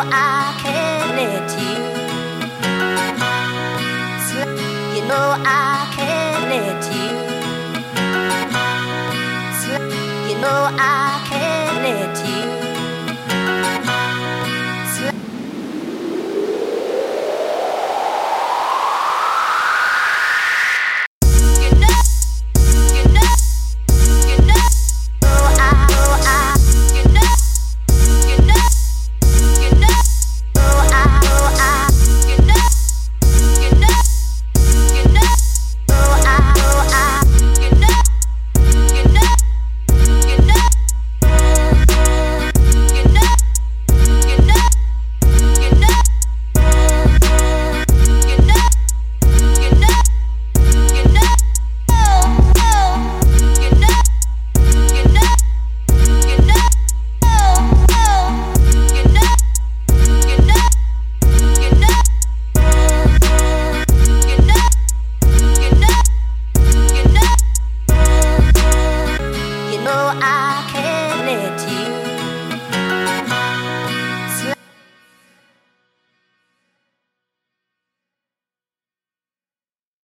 I can't let you. You know I can't let you. You know I can't let you. eternity.